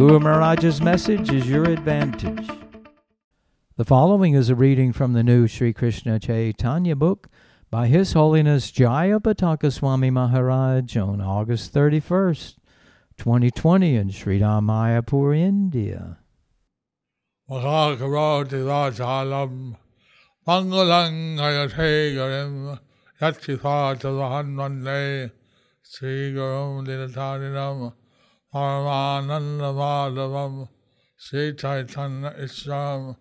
Guru Maharaj's message is your advantage. The following is a reading from the new Sri Krishna Chaitanya book by His Holiness Jaya Swami Maharaj on August 31st, 2020 in Sri Mayapur, India. Makakaroti Rajalam Mangalang Ayategarim Yatchithatavan Vande Sri Gurum Dinatarinam Paramananda Madhavam Sri Chaitanya Ishwaram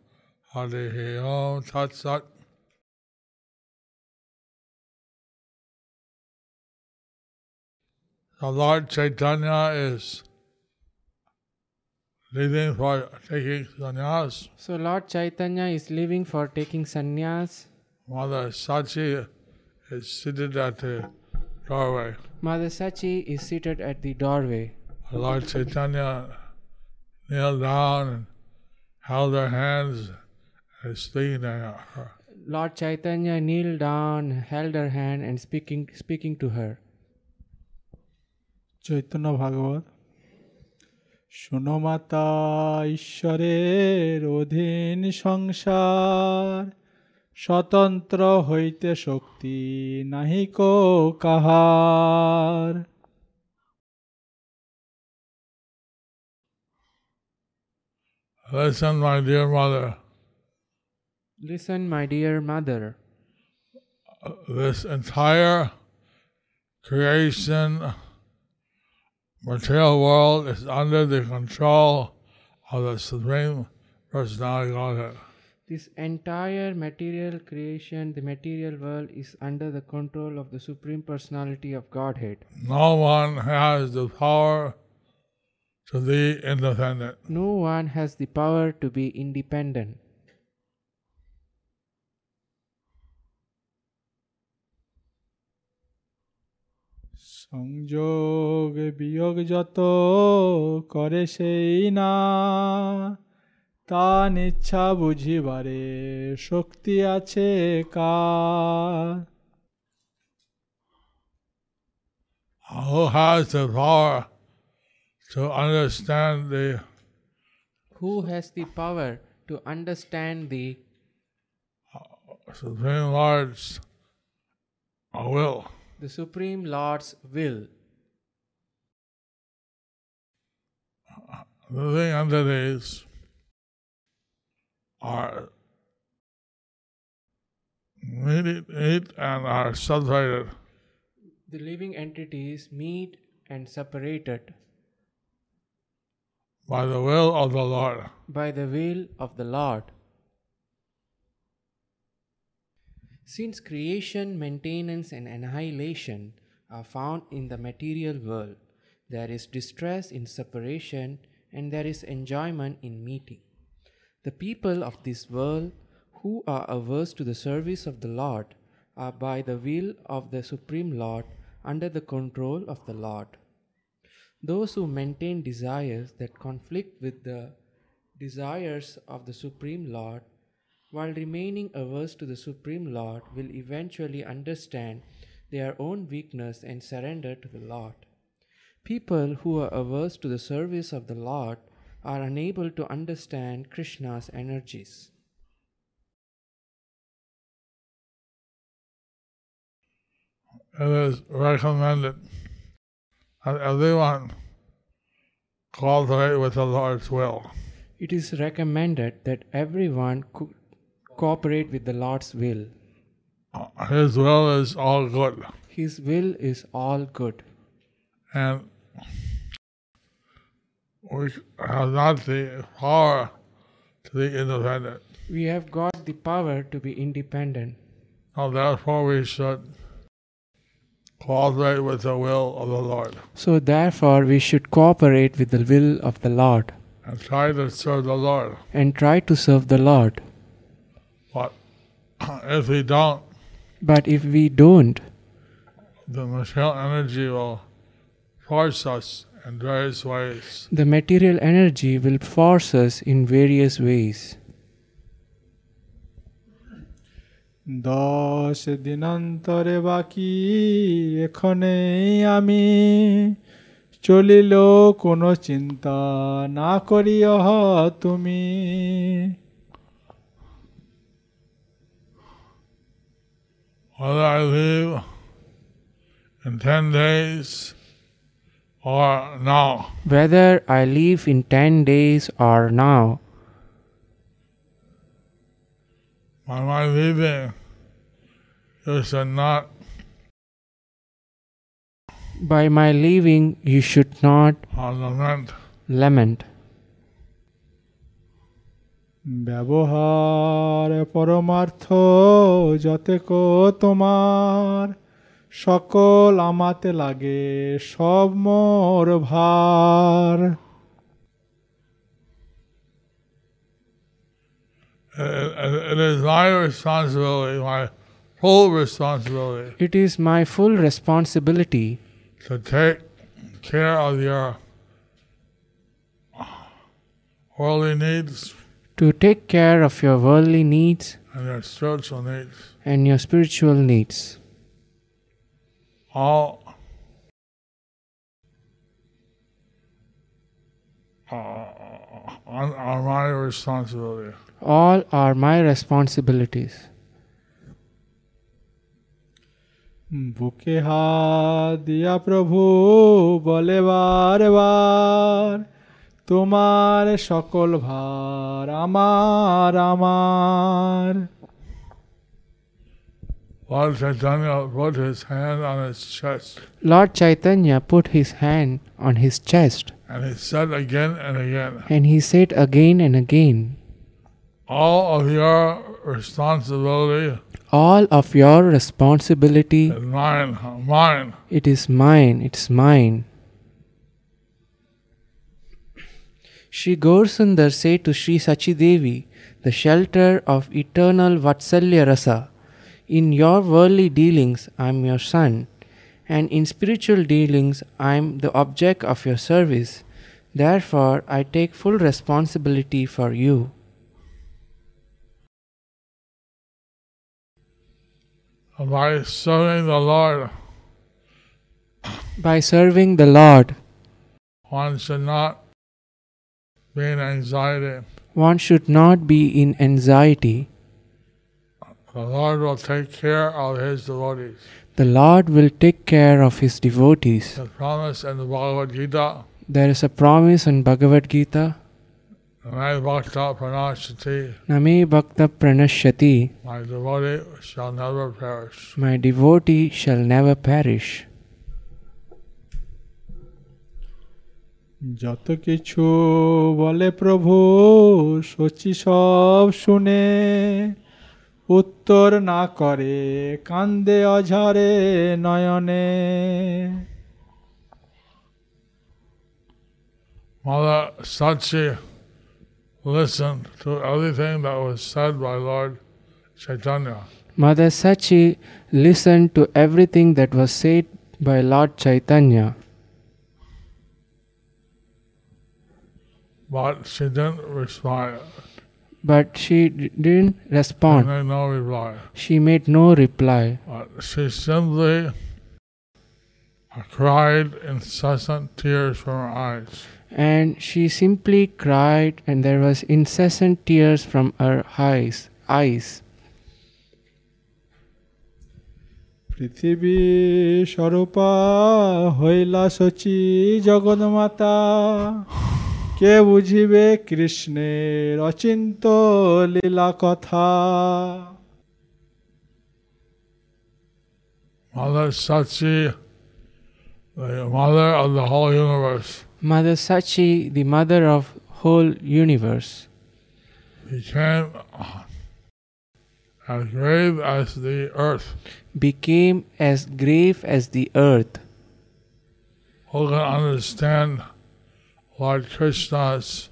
Harihi Om Tat Sat The Lord Chaitanya is leaving for taking sannyas. So Lord Chaitanya is leaving for taking sannyas. Mother Sachi is seated at the doorway. Mother Sachi is seated at the doorway. Lord Chaitanya knelt down and held her hands and speaking to her. Lord Chaitanya kneeled down, held her hand, and speaking speaking to her. Chaitanya ভাগবত শোনো মাতা ঈশ্বরের অধীন সংসার স্বতন্ত্র হইতে শক্তি নাহিক কাহার Listen, my dear mother, Listen, my dear mother. this entire creation, material world is under the control of the Supreme Personality of Godhead. This entire material creation, the material world, is under the control of the Supreme Personality of Godhead. No one has the power to be independent. No one has the power to be independent. সংযোগ বিয়োগ যত করে সেই না তান ইচ্ছা বুঝিবারে শক্তি আছে কার Who has the power to understand the Who has the power to understand the uh, Supreme Lord's uh, will? the Supreme Lord's will? Uh, living entities are meet, meet and are separated The living entities meet and separated by the will of the Lord. by the will of the Lord. Since creation, maintenance, and annihilation are found in the material world, there is distress in separation and there is enjoyment in meeting. The people of this world who are averse to the service of the Lord are by the will of the Supreme Lord under the control of the Lord. Those who maintain desires that conflict with the desires of the Supreme Lord, while remaining averse to the Supreme Lord, will eventually understand their own weakness and surrender to the Lord. People who are averse to the service of the Lord are unable to understand Krishna's energies. It is recommended that everyone cooperate with the Lord's will. It is recommended that everyone co- cooperate with the Lord's will. His will is all good. His will is all good. And we have not the power to be independent. We have got the power to be independent. So therefore we should cooperate with the will of the Lord. So, therefore, we should cooperate with the will of the Lord. and try to serve the Lord. and try to serve the Lord. But if we don't, But if we don't, the material energy will force us in various ways. the material energy will force us in various ways. দশ দিনান্তরে বাকি এখনেই আমি চলিল কোনো চিন্তা না করিয়হ তুমি Whether I leave in 10 days or now, Whether I leave in 10 days or now, by my leaving, you should not by my leaving, you should not uh, lament. lament. ব্যবহার পরমার্থ যতেক তোমার সকল আমাতে লাগে সব মোর ভার It, it- it is my responsibility, my full responsibility, It is my full responsibility to take care of your worldly needs to take care of your worldly needs and your spiritual needs. and your spiritual needs. All uh, are my responsibility. All are my responsibilities. বুকে হাত দিয়া প্রভু বলে বার বার তোমার সকল ভার আমার আমার Lord Chaitanya put his hand on his chest Lord Chaitanya put his hand on his chest and he said again and again, and he said again and again, All of your responsibility All of your responsibility, mine, mine. it is mine, it's mine. Shri Gaurasundar said to Sri Sachi Devi, the shelter of eternal Vatsalya Rasa, In your worldly dealings, I am your son, and in spiritual dealings, I am the object of your service. Therefore, I take full responsibility for you. By serving the Lord, By serving the Lord, one should not be in anxiety. one should not be in anxiety. The Lord will take care of his devotees. The Lord will take care of his devotees. The promise in the Bhagavad Gita, There is a promise in Bhagavad Gita May Bhakta Pranashati, Name Bhakta Pranashyati, my devotee shall never perish. my devotee shall never perish. যত কিছু বলে প্রভু সচি সব শুনে উত্তর না করে কান্দে অঝরে নয়নে Mother Sachi listened to everything that was said by Lord Chaitanya. Mother Sachi listened to everything that was said by Lord Chaitanya, But she didn't respond. but she didn't respond. made no reply. She made no reply. But she simply cried incessant tears from her eyes And she simply cried, and there was incessant tears from her eyes. eyes. পৃথিবী স্বরূপা হইলা সচি জগন্মাতা কে বুঝিবে কৃষ্ণের অচিন্ত লীলা কথা Mother Sachi, the mother of the whole universe, Mother Sachi, the mother of whole universe, became as grave as the earth. became as grave as the earth. Who can understand Lord Krishna's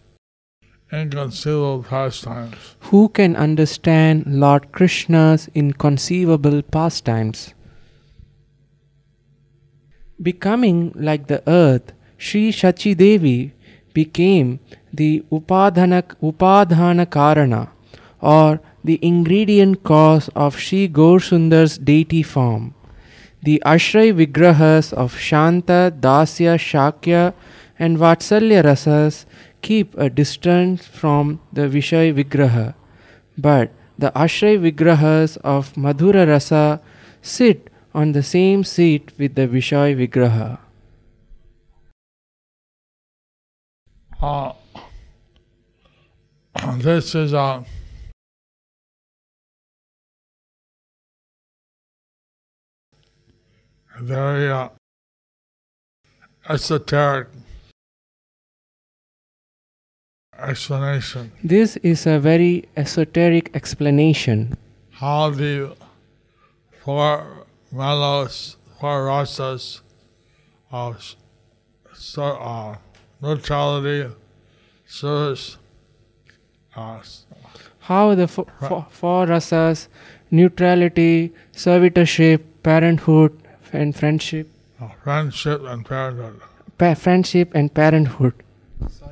inconceivable pastimes. Who can understand Lord Krishna's inconceivable pastimes? Becoming like the earth, Sri Shachi Devi became the Upadhana, Upadhana Karana or the ingredient cause of Sri Gaursundar's deity form. The Ashray Vigrahas of Shanta, Dasya, Sakhya, and Vatsalya Rasas keep a distance from the Vishay Vigraha, but the Ashray Vigrahas of Madhura Rasa sit on the same seat with the Vishay Vigraha. Uh, this is a very uh, esoteric explanation. This is a very esoteric explanation. How the four mellows, four rasas of so, uh, neutrality, service, uh, how the fo- fo- four rasas, neutrality, servitorship, parenthood, and friendship, uh, friendship, and parenthood. pa- friendship and parenthood.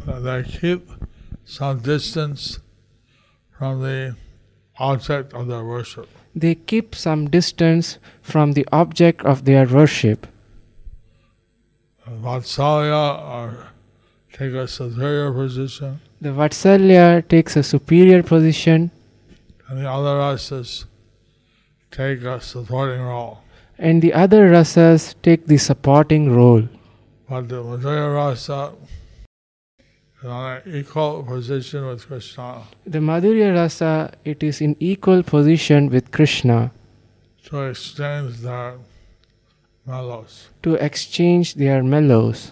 Uh, they keep some distance from the object of their worship. They keep some distance from the object of their worship. Vatsalya or take a superior position, The Vatsalya takes a superior position, and the other rasas take a supporting role. and the other rasas take the supporting role. But the Madhurya rasa is on an equal position with Krishna The Madhurya rasa, it is in equal position with Krishna to exchange their mellows. to exchange their mellows.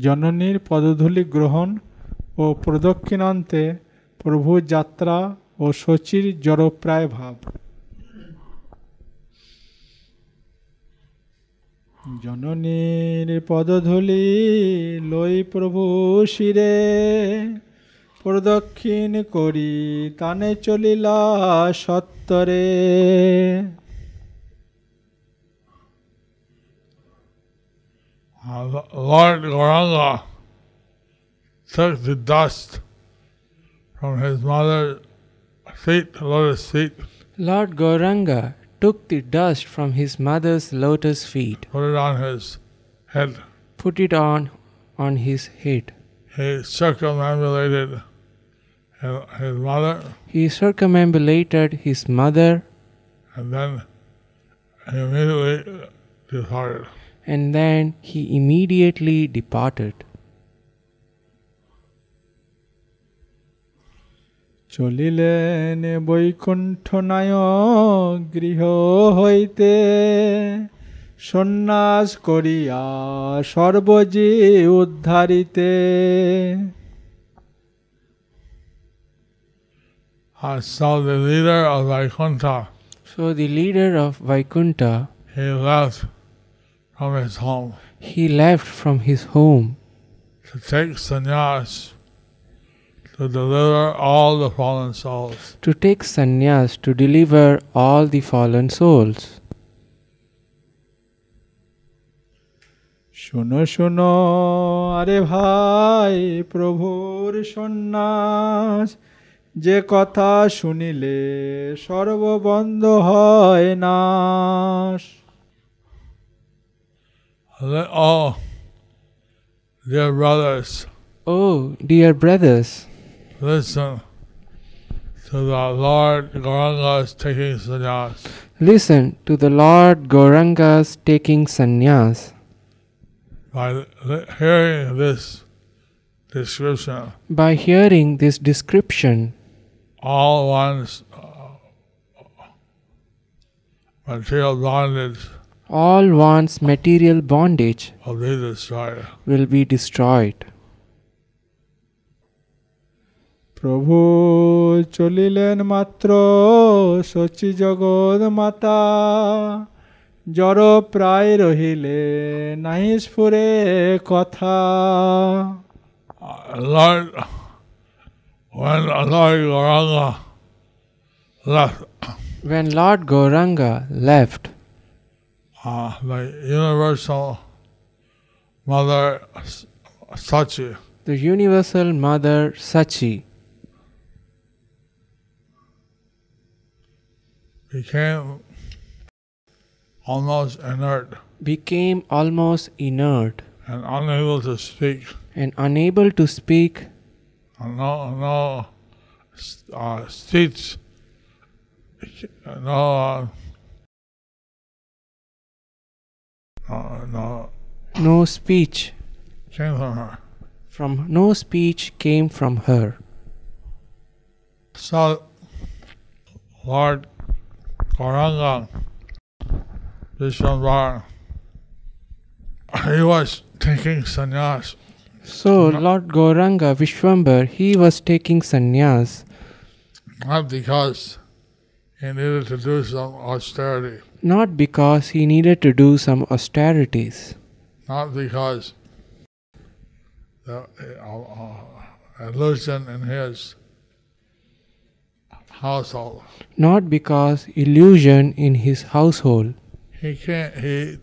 জননীর পদধূলি গ্রহণ ও প্রদক্ষিণান্তে প্রভু যাত্রা ও শচীর জড়প্রায় ভাব। জননীর পদধূলি লই প্রভু শিরে, প্রদক্ষিণ করি তানে চলিলা সত্তরে। Uh, Lord Gauranga took the dust from his mother's feet, lotus feet, Lord Gauranga took the dust from his mother's lotus feet, put it on his head. put it on on his head. He circumambulated his mother, He circumambulated his mother and then he immediately departed. And then he immediately departed. চলিলেন Vaikuntha নায়ক গৃহ হইতে সন্ন্যাস করিয়া সর্বজী উদ্ধারিতে I saw the leader of Vaikuntha. So the leader of Vaikunta, He left from his home he left from his home to take sannyas to deliver all the fallen souls. to take sannyas to deliver all the fallen souls. শোনো শোনো আরে ভাই প্রভুর সন্ন্যাস যে কথা শুনিলে সর্ববন্ধ হয় নাশ let all dear brothers Oh, dear brothers, listen to the Lord Gauranga's taking sannyas. listen to the Lord Gauranga's taking sannyas. By hearing this description, By hearing this description, all one's uh, material bondage all one's material bondage will be destroyed. will be destroyed. প্রভু চলিলেন মাত্র শচী জগৎ মাতা জড় প্রায় রহিলে নাহি স্ফুরে কথা Uh, Lord, when Lord Gauranga left When Lord Gauranga left, uh, the Universal Mother Sachi. The Universal Mother Sachi. Became almost inert. Became almost inert. And unable to speak. and unable to speak, No, no uh, speech, no, uh, no, no, no speech came from her. from no speech came from her. So, Lord Gauranga Vishwambar, he was taking sannyas So No. Lord Gauranga Vishwambar he was taking sannyas not because he needed to do some austerity, not because he needed to do some austerities, not because the uh, uh, illusion in his household. not because illusion in his household. He can't. He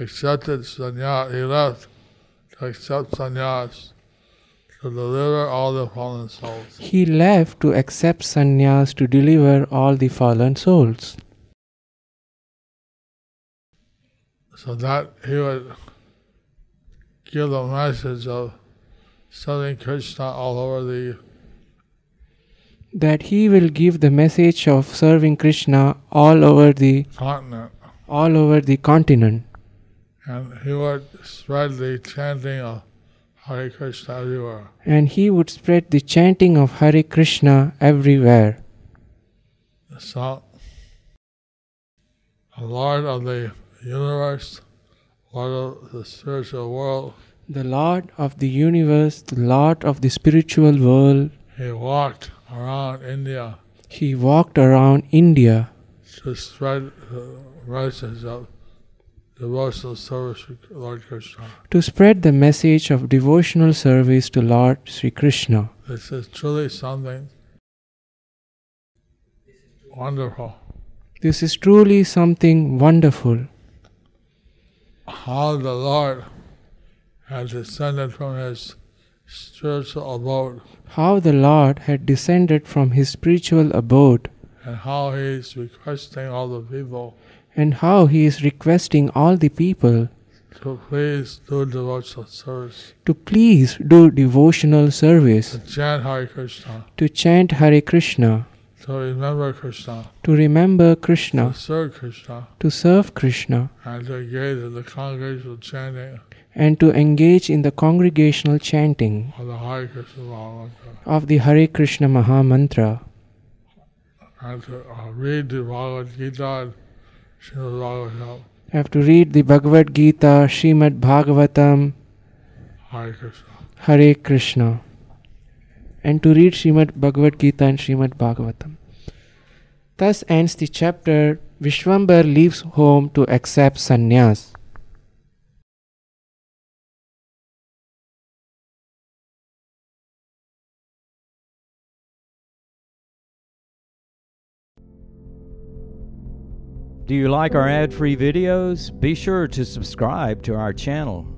accepted sannyas. He left to accept sannyas to deliver all the fallen souls. He left to accept sannyas to deliver all the fallen souls. So that he would give the message of serving Krishna all over the That he will give the message of serving Krishna all over the continent, all over the continent. and he would spread the chanting of Hare Krishna everywhere. and he would spread the chanting of Hare Krishna everywhere. So, the Lord of the universe, Lord of the spiritual world, The Lord of the universe, the Lord of the spiritual world, he walked around India he walked around India to spread the message of devotional service to Lord Krishna. to spread the message of devotional service to Lord Sri Krishna. This is truly something wonderful. This is truly something wonderful. How the Lord has descended from his spiritual abode How the Lord had descended from his spiritual abode. and how he is requesting all the people and how he is requesting all the people to please do devotional service, to please do devotional service, to chant Hare Krishna, to chant Hare Krishna, to remember Krishna, to remember to Krishna, serve Krishna, to serve Krishna, and to engage in the congregational chanting. And to engage in the congregational chanting. Of the Hare Krishna Mahamantra, of the Hare Krishna Maha Mantra and to uh, read the Bhagavad Gita Srimad Bhagavatam, have to read the Bhagavad Gita, Srimad Bhagavatam, Hare Krishna. Hare Krishna, and to read Srimad Bhagavad Gita and Srimad Bhagavatam. Thus ends the chapter Vishwambar leaves home to accept sannyas. Do you like our ad free videos? Be sure to subscribe to our channel.